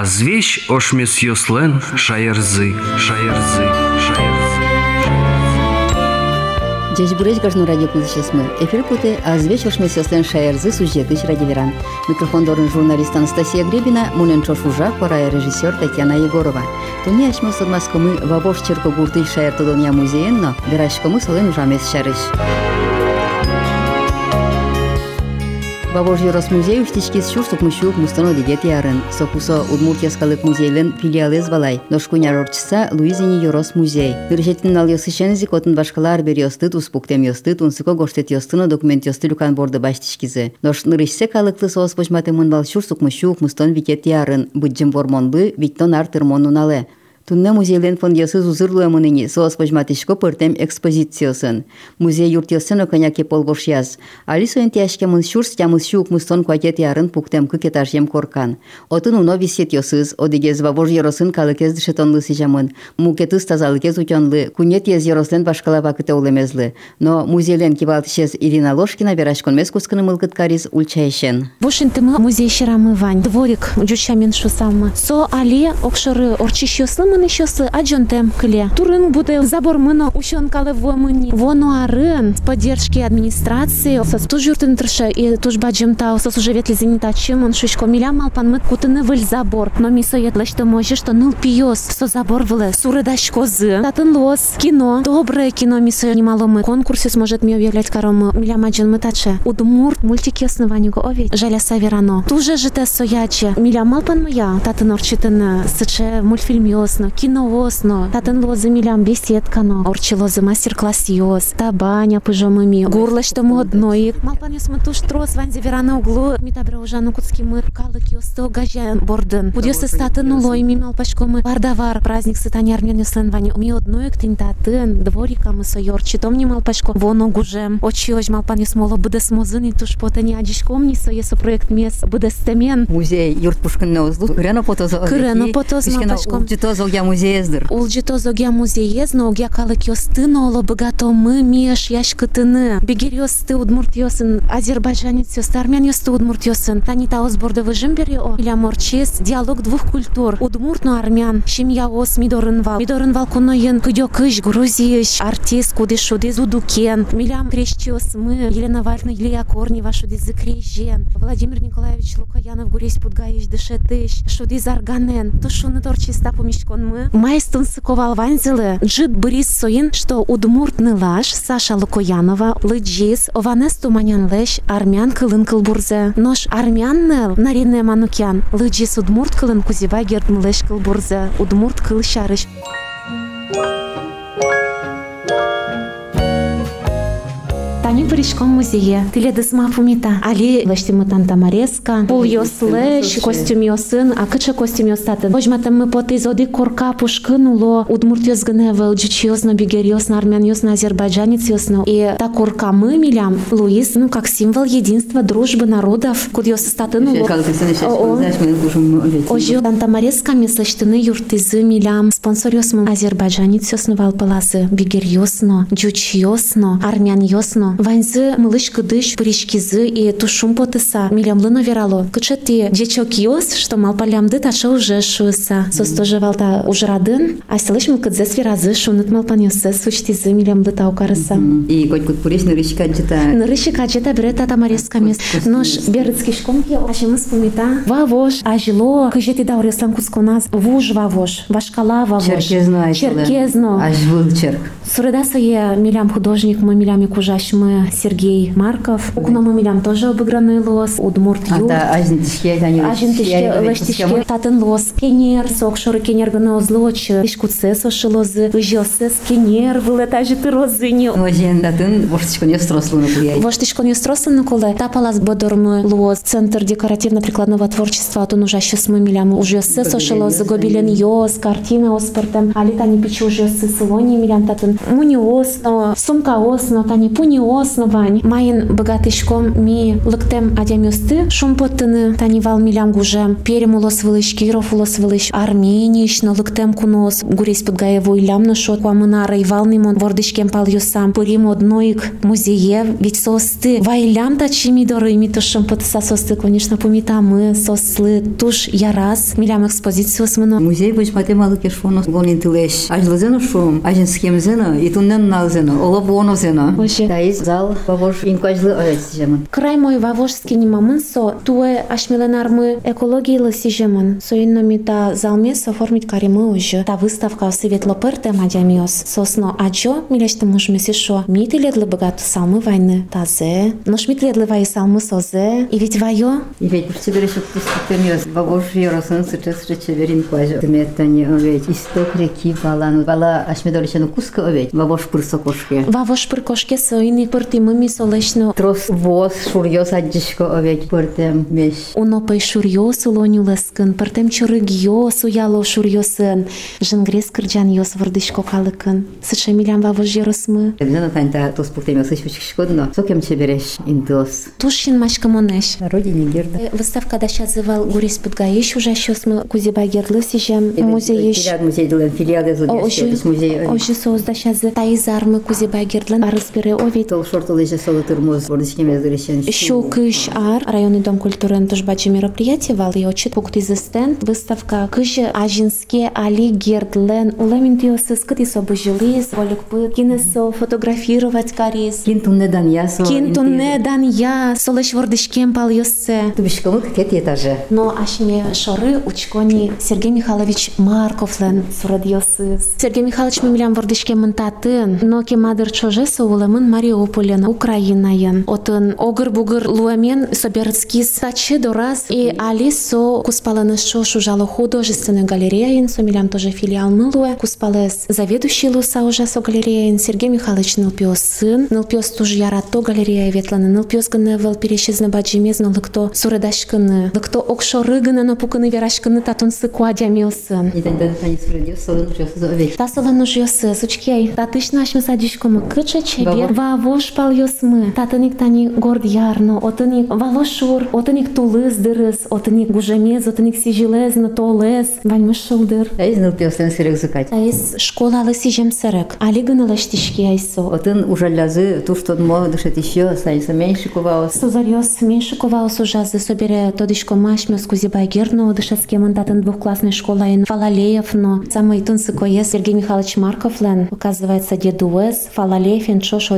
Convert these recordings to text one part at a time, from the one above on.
Азвещ ошмес йослен шаярзы, шаярзы, шаярзы. Здесь буречь гажну радио плыщес мы. Эфир путы, а звеч ошмес йослен шаярзы сюжетыч радиоверан. Микрофон дорын журналист Анастасия Гребина, мунен чошужа, пора режиссер Татьяна Егорова. Туни ачмос мы вабош черко гурты шаяртодония музеен, но верашкому солен ужамес шарыш. ба боржи росмузею иштичкис шур сукмушук мустану дигет ярын сокусо удмуртияскалык музейлин филиалез балай дошкуня рорчиса луизини йорос музей иришетин ал ёсышен котун башкалар бир ёстыт успуктем ёстыт унсуко гоштет ёстыну документ ёсты люкан борды баштишкизы дош ичсе калыкты соос почматымын бал шур сукмушук мустон викет ярын быджим бормонбы биттон артырмон унале Тунна музейлен фондиясы зузырлы мыныни соос пожматышко пыртем экспозициясын. Музей юртиясын оканяке полбош яз. Али соен тяшке мын шурс тямыз шук мыстон квакет ярын пуктем кык этажем коркан. Отын уно висет йосыз, одигез вабож еросын калыкез дышетонлы сижамын. Мукетыз тазалыкез утенлы, кунет ез ерослен башкала вакыте улемезлы. Но музейлен кивалтышез Ирина Ложкина верашконмес кусканы мылкыт кариз ульчайшен. Бушинтымы музей ширамы вань, дворик джучамен шусамы. Со али окшоры орчиш йослымы мыны щосы аджонтем кле. Турын буде забор мыно ущон кале вомыни. Воно арын с поддержки администрации. Сос туж юртын трше и туж баджем тау сос уже ветли зенита чем он шишко миля малпан мыт кутыны выль забор. Но мисо что може что ныл пиос со забор выле. Суры даш козы. Татын лос. Кино. Доброе кино мисо немало мы. Конкурсе сможет мне объявлять корому. Миля маджен мытаче. Удмурт мультики основанию ови. Жаля саверано. Туже жите сояче. Миля малпан моя. Татын орчитын сыче мультфильм йосно кино осно, татын лозы милям беседкано, орчилозы мастер-класс йос, табаня пыжомыми, гурлаш то модно, и малпан йос мы туш трос ванзе верана углу, ми табра ужану куцки мы калык йос то гажан борден. Будёс статын улой ми малпашко мы бардавар, праздник сытани армян йослен вани, ми одной ктин татын, дворика мы сойор, читом не малпашко, воно гужем, очи ож малпан моло буде смозын, и туш потани адишком не со есо проект мес, буде стемен. Музей юрт пушкынны узлу, кырено потозо. Кырено потозо малпашко. Житозо огя музеездыр. Улжито зогя музеезно, огя калык йостыно, оло богато мы меш яшкытыны. Бегер йосты удмурт йосын, азербайджанец йосты, армян йосты удмурт йосын. Танита озборды выжим бери о. Иля морчес, диалог двух культур. Удмуртно армян, семья ос мидорынвал. Мидорынвал куноен, кыдё кыш, грузиш, артист, куды шуды зудукен. Милям крещос мы, Елена Вальна, Илья Корнева, шуды закрежен. Владимир Николаевич Лукаянов, гуресь пудгаевич дышетыш, шуды зарганен. Тушуны торчиста помещкон мы. Майстун сыковал ванзелы, джит Борис Соин, что удмуртны лаш, Саша Лукоянова, лыджис, ованес туманян леш, армян кылын кылбурзе. Нож армян нел, нарине манукян, лыджис удмурт кылын кузева гердн леш кылбурзе, удмурт кыл шарыш. Тани Боришком музее. Тиледес мафумита. Али лешти мутан тамареска. Пул йослеш, костюм йосын, а кыча костюм йостатын. Ожматам мы поты изоди корка пушкын уло. Удмурт йозгыне вел джич йосно, бигер йосно, армян йосно, азербайджанец йосно. И та корка мы милям. Луис, ну как символ единства, дружбы народов. Куд йосы статын уло. Как ты знаешь, знаешь, мы кушаем ведь. Ожо дан тамареска меслештыны юртызы милям. Спонсор йосмо азербайджанец йосно вал паласы. Бигер йосно, джуч йосно, армян йосно. Ваньзы мылыш кыдыш пыришкизы и тушум потыса милямлыно верало. Кычети дечок йос, что мал палямды таша уже шуса. Сос тоже валта ужрадын, а селыш мыл кыдзе свиразы шунут мал паньосы сучтизы милямлы таукарыса. И коть кут пуриш нырышка джита. Нырышы качета берета тамареска мес. Нож берыцкий шкомки ашимыз пумита. Вавош, ажило, кыжети дауреслам кусконаз. Вуж вавош, вашкала вавош. Черкезно айтылы. Черкезно. Аж был черк. Сурыда сое милям художник, мы милями кужаш мы Сергей Марков. Укно мы милям тоже обыгранный лос. Удмурт А та ажин тишке, они Ажин тишке, лештишке, татын лос. Кенер, сокшоры кенер гына озлоч. Ишкуце сошилозы. Выжелсе скенер, вылета житы розыни. Ожен датын, воштичко не стросло на куяй. Воштышко не стросан коле. Тапалас бодормы лос. Центр декоративно-прикладного творчества. Тун уже щас мы милям. Уже се сошилозы. Гобелен йос, картина оспортем. Али тани пичу уже се силони милям татын. Муни осно, сумка осно, тани пуни осно. Основань. Майын богатышком ми лыктем адямёсты шумпоттыны танивал милям гуже. Перемулос вылыш, Киров улос вылыш, Арменийшно лыктем кунос, гурес подгаево илямно шот, куамына райвалный мон. Вордышкем пал юсам, пурим одноик музее, ведь состы. Вайлям та чимидоры мито шумпот состы, конечно, помитамы, сослы, туш ярас, милям экспозицию смыно. Музей боч матемалы кешфоно гонин тылеш. Ажлызено шум, ажен схемзено, и туннен налзено, олобонозено. Вообще. Таис зал, бабош инкажлы оясижемын. Край мой вавошский не мамын со, туе ашмеленармы экологии лысижемын. Со инноми та залмес оформить каримы уже. Та выставка светлоперте мадямиос. Сосно ачо, милеште мужмеси шо. Мителедлы богату салмы войны. Тазе. Нош мителедлы вай салмы созе. И ведь вайо. И ведь уж тебе еще пустотемес, бабош еросын сейчас речеверин кважа. Тметани оведь. Исток реки балану. Бала ашмедоличану куска оведь. Бабош пырсокошке. Вавош прикошке со ини пырти мыми солешно. Трос воз шурьос аджишко оведь пыртем меш. Уно пай шурьо сулоню лескын. Пыртем чурыгьо суяло шурьосын. Жынгрес кырджан йос вырдышко калыкын. Сыше милям вавош еросмы. Зена танта тос пухтемес еще шкодно. Сокем чебереш интос. Тушин машка монеш. Родине герда. Выставка да сейчас зывал Гурис Подгаиш уже сейчас мы Кузиба Герлы сижем музей ещё. Филиал музей дулен филиал из Ожи, музей. ожи соус да сейчас Таизар мы Кузиба Герлы арызбере овид. Тол шорт лежа соло тырмоз, вордышкем язырещен. Еще Кыш Ар, районный дом культуры тоже бачи мероприятие вал и очит пункт из стенд выставка Кыш Ажинске Али Гердлен улемин тиосы скыти собыжилис волюк пыт кинесо фотографировать карис. Кинтун не дан ясо. Кинтун не дан я солеш вордышкем пал йоссе. Тубишкамык кет етаже. Но ашме шоры учкони Сергей Михайлович Марковлен сурадиосыз. Сергей Михайлович мемлям вордышке мынтатын, но кемадыр чоже соуламын Мариуполен, Украинаен. Отын огыр-бугыр луамен соберцки стачи дораз и али со куспаланы шо шужало художественную галереяин, со милям тоже филиал мылуэ, куспалес заведующий луса уже со галереяин, Сергей Михайлович нылпиос сын, нылпиос туж ярато галерея ветланы, нылпиос гыны вел перещезна баджимез, нылыкто сурадашкыны, лыкто окшорыгыны напуканы верашкыны татун сыкуадямиосын. И тань тань сурадио соло нушос заведь. Тасова нужьосы, сучкей, татыш нашим садишкому кыча чебе, вавош пал йосмы, татыник тани горд ярно, отыник валошур, отыник тулыз дырыс, отыник гужемез, отыник сижилезно толез, вальмыш шылдыр. Айз ныл пиослен сирек зыкать. Таис школа алы сижем сырык, али гыналаштишки айсо. Отын ужалязы туш тот мо дышет еще, станется меньше куваос. Сузарьос меньшиковал сужазы собере. Тодишко машмёс кузибай герно дышецке мандатын двухклассной школаин Фалалеев, но. Самый тунсы коес Сергей Михайлович Марков лен, оказывается, дедуэс, Фалалеев, иншош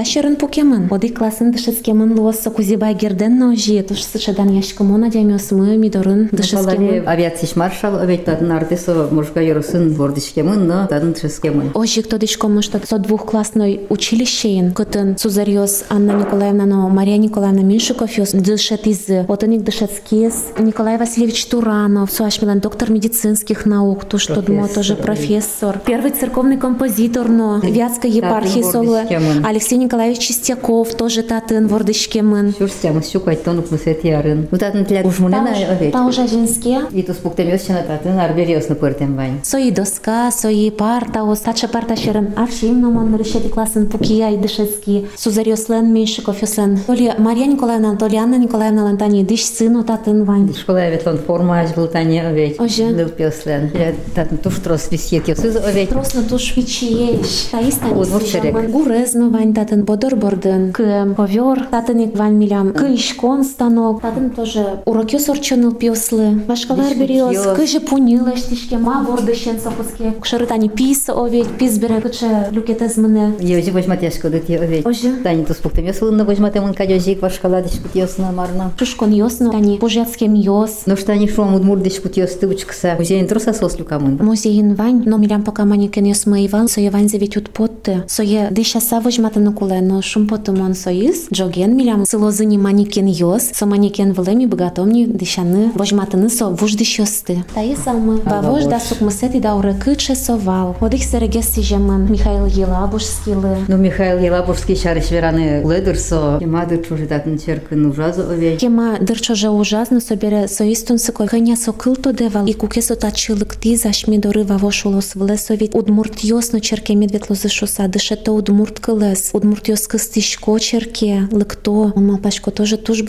одик парташерын пукемын. Одик классын дышецке мын луоса кузибай герден но жи, туш сышадан яшкамо надямёс мы мидорын дышецке мын. Авиациш маршал, оведь татын артисо мужка ерусын вордышкемын, но татын тшескемын. Ожик тодишко мышта со двухклассной училищеин, кытын Сузарьос Анна Николаевна, но Мария Николаевна Меньшиков ёс дышет из Отоник Дышецкис, Николай Васильевич Туранов, Суашмилан, доктор медицинских наук, то что дмо тоже профессор. Первый церковный композитор, но Вятской епархии соло. Алексей Николаевич Чистяков, тоже татын Вордышкемын. Шурстямыз щукать тонук мысет ярын. Вот татын тля ужмунена оведь. Паужажинске. И тус пуктемес чана татын арбериос на пыртем вань. Сои доска, сои парта, остача парта шерен. Авшим номон решети классен Пукия и Дышецкий. Сузарьос Лен Меньшиков Йослен. То ли Мария Николаевна, то ли Анна Николаевна Лантани, дыш сыну татын вань. Школа ветлон формаж был тане оведь. Оже. Ныл пиослен. Я татын туш трос висет ёсыз оведь. Просто туш вичиеш. Таистани Вот, вот сижамын. шерек. Гурезно вань татын бодор бордын. К ковер татыник вань милям. К ишкон станок. Татын тоже уроки сорчоныл пиослы. Башкалар бериос. путьёс. К же пунилаш тишке ма бордышен сапуске. Кшарытани пис оведь. Пис бере кыче люкетез мене. Еузи возьматешко дыти оведь. Оже. Тани тус пуктемес вылна возьматемын кадёзик вашкаладиш путёсна марна. Шушкон йосно. Тани пужецкем йос. Но что они шум удмурдиш путёс тывучкса. Музейн труса сослюкамын. Музейин вань, но милям пока маникен йос мыйвал, сое вань завить от потте. Сое дыша савож матану куле, но шум потумон соис. Джоген милям сылозыни маникен йос. Со маникен влеми богатомни дышаны. Вожматаны со вуждыш йосты. Таи салмы. Бавож да сук мысети да урекы чесовал. Одих серегес сижемын. Михаил Елабужскилы. Ну, Михаил Елабужский шариш вераны ледерсо. Кемады чужи татын черкын ужазу оведь. Кема дырчоже ужасно собере соистун сыкой хыня сокылто девал и кукесо тачылык ти зашми дорыва вошулос в лесовит удмурт йосно черке медвет лозы шоса дышето удмурт кылес удмурт юртиос кыстишко черке лыкто малпашко тоже туш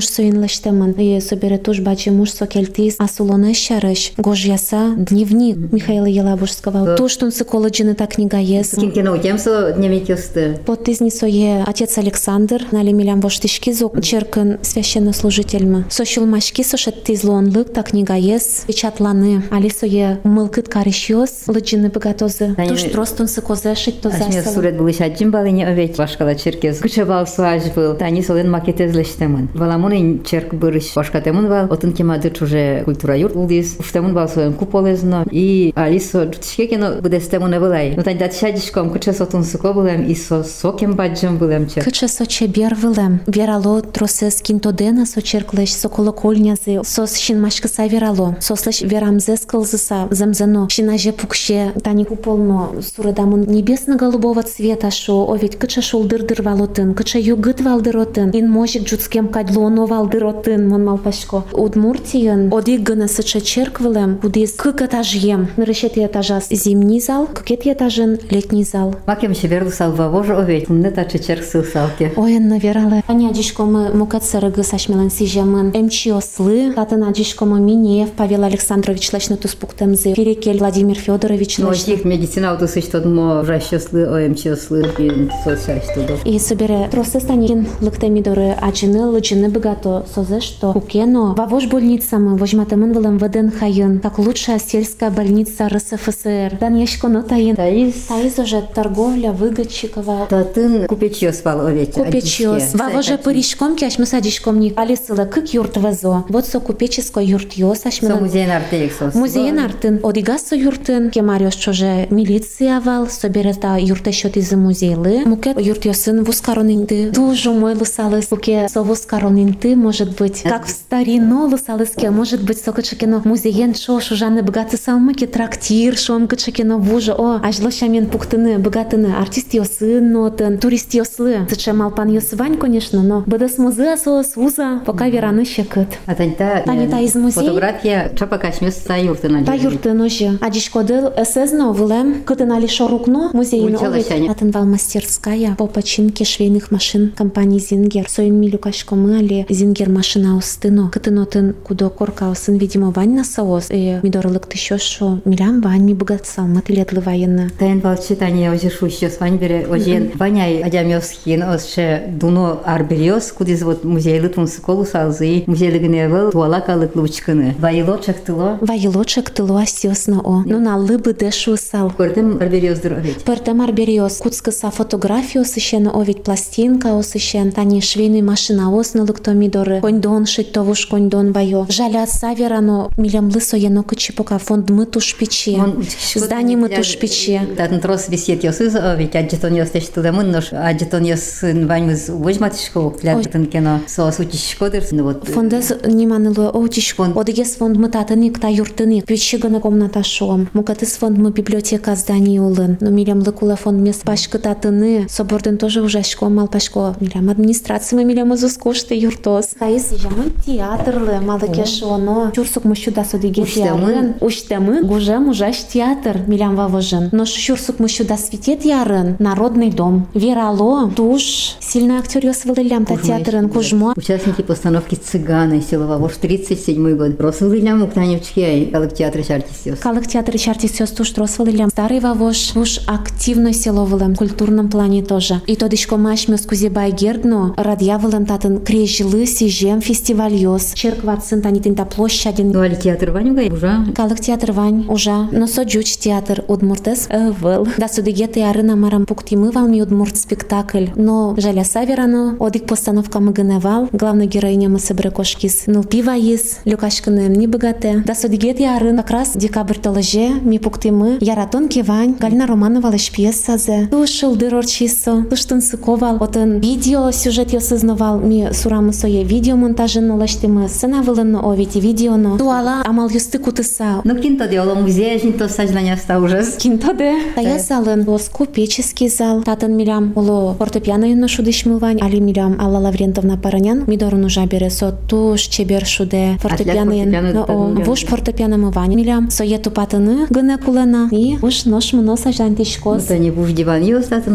соин лаштемын и собере туш бачы муж со кельтис асулоне шарыш гожьяса дневник Михаила Елабужского туш тун сыколоджины та книга ес Кинкено утемсо дневник ёсты. Подтизни сое отец Александр, нали милям воштишки зок черкан священнослужительма. Сошил машки сошет тизлонлык, та книга ес, печатланы. Али сое мылкыт каришьос, лыджины богатозы. Туш тростун сыкозе шить то засыл. сурет один балыне овет башкала черкес. Куча бал суаж был. Тани солен макет излештемын. Валамун черк бырыш башкатемын вал. Отын кемады чуже культура юрт улдис. Уштемын вал соен куполезно. И алисо джутишке кено будестемын эвылай. Ну тань датшадишком куча сотун суко булем. И со сокем баджым булем чер. Кыче соче бервилем, верало тросес кинтодена со черклеш, со колокольнязи, сос шин машкыса верало, сослеш верамзе скылзыса замзано, шинаже пукше, тани куполно, сурадамын небесно-голубого цвета шо, овет кыче шулдыр-дыр валотын, кыче югыт валдыротын, ин можик джуцкем кадлоно валдыротын, мон малпашко. Удмуртиен, оди гына сыче черквилем, кудис кык этажем, нырышет этажас зимний зал, кыкет этажен летний зал. Макем шеверду салва воже овет. Не таче черк сыл салке. Оен наверала. Аня дишкомы мукат сарыгы сашмелан сижемын. Эмчи ослы. Татына дишкомы Минеев Павел Александрович лачно туспуктемзы. Перекель Владимир Федорович Ну, лачно. тих медицина утысы что мо жащослы, оемчослы, и И собере тростестанин лыктемидоры аджины лыджины богато созе, что кукено вавош больницам возьматемын вылем вдн хайын, как лучшая сельская больница РСФСР. Дан яшко нотаин. Таис Таиз уже торговля выгодчикова. Татын купечье спал овет. Купечиос. Вавоже пыришком кяш мы садишком не алисыла кык юрт везо. Вот со купеческой юрт йос Со ашмелан. музейн артексос. Музейен артын одигасо юртын кемариос чоже милиция вал соберета юрте счет из музейлы. Мукет юрт йосын вускаронинды. Дуже мой лысалыс. Буке со вускаронинды может быть. Как в старину лысалыске может быть со кычекено музеен шо шужаны богаты салмыки трактир шом кычекено вужа. О, ажлышамен пуктыны богатыны артист йосын нотын турист йослы. Зачем малпан йосывань, конечно, но быдас музея сос уза пока вераны щекыт. А таньта Танита из музея? Фотография чапа кашмес та юртына. Та юрты ножи. А дишкодыл эсезно вылем, кытын али шорукно музейно Учила овет. Атынвал мастерская по починке швейных машин компании Зингер. Соин милю кашкомы али Зингер машина остыно. Кытын отын кудо корка осын, видимо, вань на соос. И мидорлык тыщё шо милям вань ми богатсал, матылетлы военно. Тайн бал читание оже шуще с вань бере ожен ваняй адямёскин осше дуно арбериос кудиз вот музей лытун сколу салзы музей гневел туала калык лучкыны. Вайло чактыло. Вайылочек тылуа сёсно о. Ну на лыбы дэшу сал. Көрдім арбериос дровить. Пертемар бериос куцкыса фотографию осыщен, овить пластинка осыщен, тани швейный машина оснылык томидоры, коньдон шить товуш коньдон вайо. Жаля саверано милям лысо ено кычи пока фонд мы туш печи. Здание мы туш печи. Татын трос висет ёсыз овить аджетон ёстеш тудамын нош аджетон ёсын ваньмыз возьматышко клятын кено соос учишкодыр. Ну вот Фондез ниманылы оутишко. Фонд. Одигес фонд мы татыник та юртыник. Печигана комната шом. Мукатыс фонд мы библиотека зданий улын. Но милям лыкула фонд мест пашкы татыны. Соборден тоже ужашко малпашко. Милям администрация милям изускушты юртос. Таис жамын театрлы малыкеш оно. Чурсук содиге Уштемын. театрын. Уштемын. Гужем ужаш театр. Милям вавожын. Но шурсук мыщуда светет ярын. Народный дом. Верало. Туш. Сильный актер ёсвылылям та театрын. Кужмо. Участники постановки «Цыганы» села Вож 37 год. Росылылям Уктаневчке, Калык театр артистес. Калык театр шарти сёстуш тросвалилям. Старый вавош уж активно селовылым, в культурном плане тоже. И то дышко маш мёскузе байгердно, радьявылым татын крежилы сижем фестиваль ёс. Черкватсын танитин та площадин. Ну, али театр Ванюгай, уже. Калык театр вань ужа, но соджуч театр удмуртес выл. Да судыге театры намарам пуктимы валми удмурт спектакль. Но жаля саверано, одик постановка мыгыневал, главная героиня мы собре кошкис. Ныл пива ес, люкашканы не богате. Да судыге театры как раз декабрь толоже, ми пуктимы, яратон кевань, Галина Романова лишь пьесазе. Тушил дырор чисо, туштын сыковал, отын видео сюжет я сознавал, ми сурамы сое видео монтажын лаштымы, сцена вылынны овити видеоно. Туала амал юсты кутыса. Ну, кинто дело музея, жинто саждания ста ужас. Кинтоде. Тая залын, лос купеческий зал, татын милям, уло фортепиано юно шудышмывань, али милям Алла Лаврентовна Паранян, мидорун уже бере со туш чебер шуде, фортепиано фортепиано ен, о, татын вуш фортепиано мывань, милям, соету патыны гыне кулена, и уж нош мно саждан тишкос. Это не буш диван, ее статус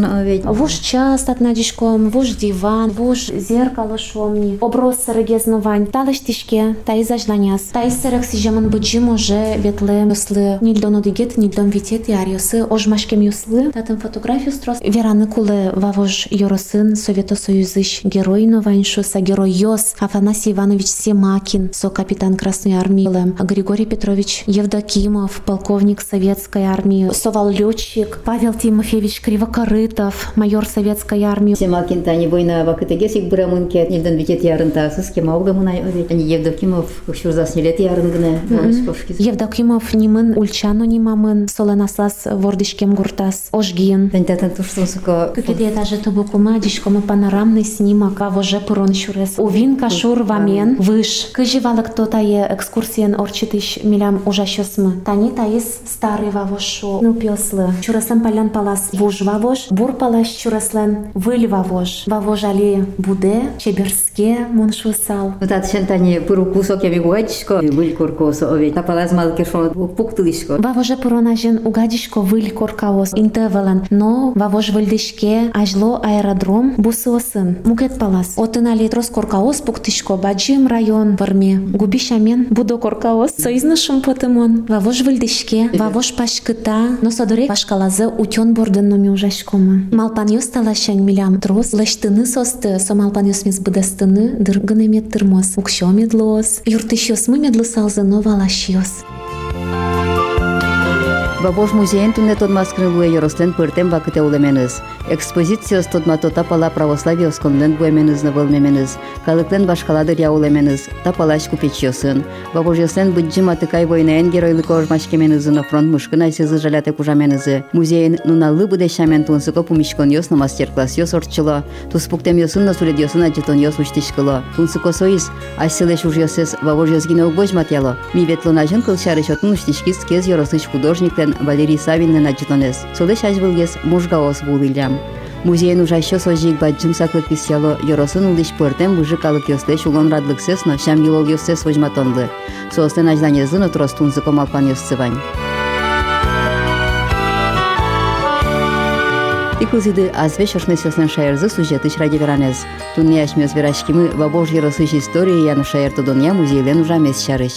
Вуш час надежком, вуж диван, вуж зеркало шомни, оброс сырыгезнувань, талыш тишке, тай зажланяс. Тай сырык сижемын быджи може ветле юслы, нильдон одигет, нильдон витет яриосы, ожмашкем юслы, татын фотографию строс. Вераны кулы вавож юросын Совето Союзыш герой нованьшуса, герой Йос, Афанасий Иванович Семакин, со капитан Красной Армии, Григорий Петрович Евдокимов, полковник Советской Армии, совал летчик, Павел Тимофеевич Кривокорытов, майор Советской Армии. Семакин тани война вакытыгес ик бурамынке нилден битет ярын тасыз кема угамына они Евдокимов шурзас нилет ярын гына Московский. Евдокимов нимын ульчано нимамын, соленаслас вордишкем гуртас, ожгин. Тантатын тушсын сука. Кыкиде этаже тубукума, дишкома панорамный снимок, а воже пурон шурес. Увин кашур вамен, выш. Кыживалык то тае экскурсиен орчитыш милям ужащосмы. Тани таис старый вавошу. Ну пёслы. Чурасам палян палас вуж вавош, бур палаш чураслен выль вавош. Вавош али буде, чеберске моншусал. Ну тат шен тани пуру кусок ями гуачко, выль куркосо овет. Напалаз малки шо пуктылишко. Вавоже пуронажен угадишко выль коркаос интевелен, но вавож выльдишке ажло аэродром бусосын. Мукет палас. Отынали трос коркаос пуктишко баджим район варме. Губишамен будо коркаос. Соизнышым потымон. Вавож выльдишке, вавож пашкыта, но садорек пашкалазы утен бордын номи ужашкома. йос талашань милям трос, лаштыны состы, со малпан йос мес быдастыны, дыргын эмет тырмос. Укшо медлос. Юртыш йос мы медлы салзы, но валаш йос. Бабош музейн тунне тодмаскрын луе йоростен пыртем вакыте улеменыз. Экспозициос тодма то тапала православие осконлен буеменыз на вылмеменыз. Калыклен башкаладыр я улеменыз. Тапалаш купеч йосын. Бабош йослен быджи матыкай войнаен геройлык ожмашкеменызы на фронт мышкын айсызы жаляте кужаменызы. Музейн нуналы будешамен тунсыко пумишкон йос на мастер-класс йос орчыло. Туспуктем йосын на сулед йосын аджетон йос уштишкыло. Тунсыко соис айсылеш уж йосес бабош йозгине угбож матяло. Ми ветлонажын кылчары шотын уштишкис кез йоросыч художниктен Валерий Савинен аджетонес. Солеш ажвылгес мужгаос булилям. Музейн уже еще сожиг баджим саклык писяло, йоросын улдыш пыртем бужы калык йостеш улон радлык сесно, шам йолол йостес вожматонлы. Соостен ажлане зыны тростунзы комалпан йостсывань. Икузиды азве шошны сёсен шаярзы сюжетыш ради веранез. Тунне ашмёс верашкимы вабож йоросыш истории яну шаяртодон я музейлен ужамес шарыш.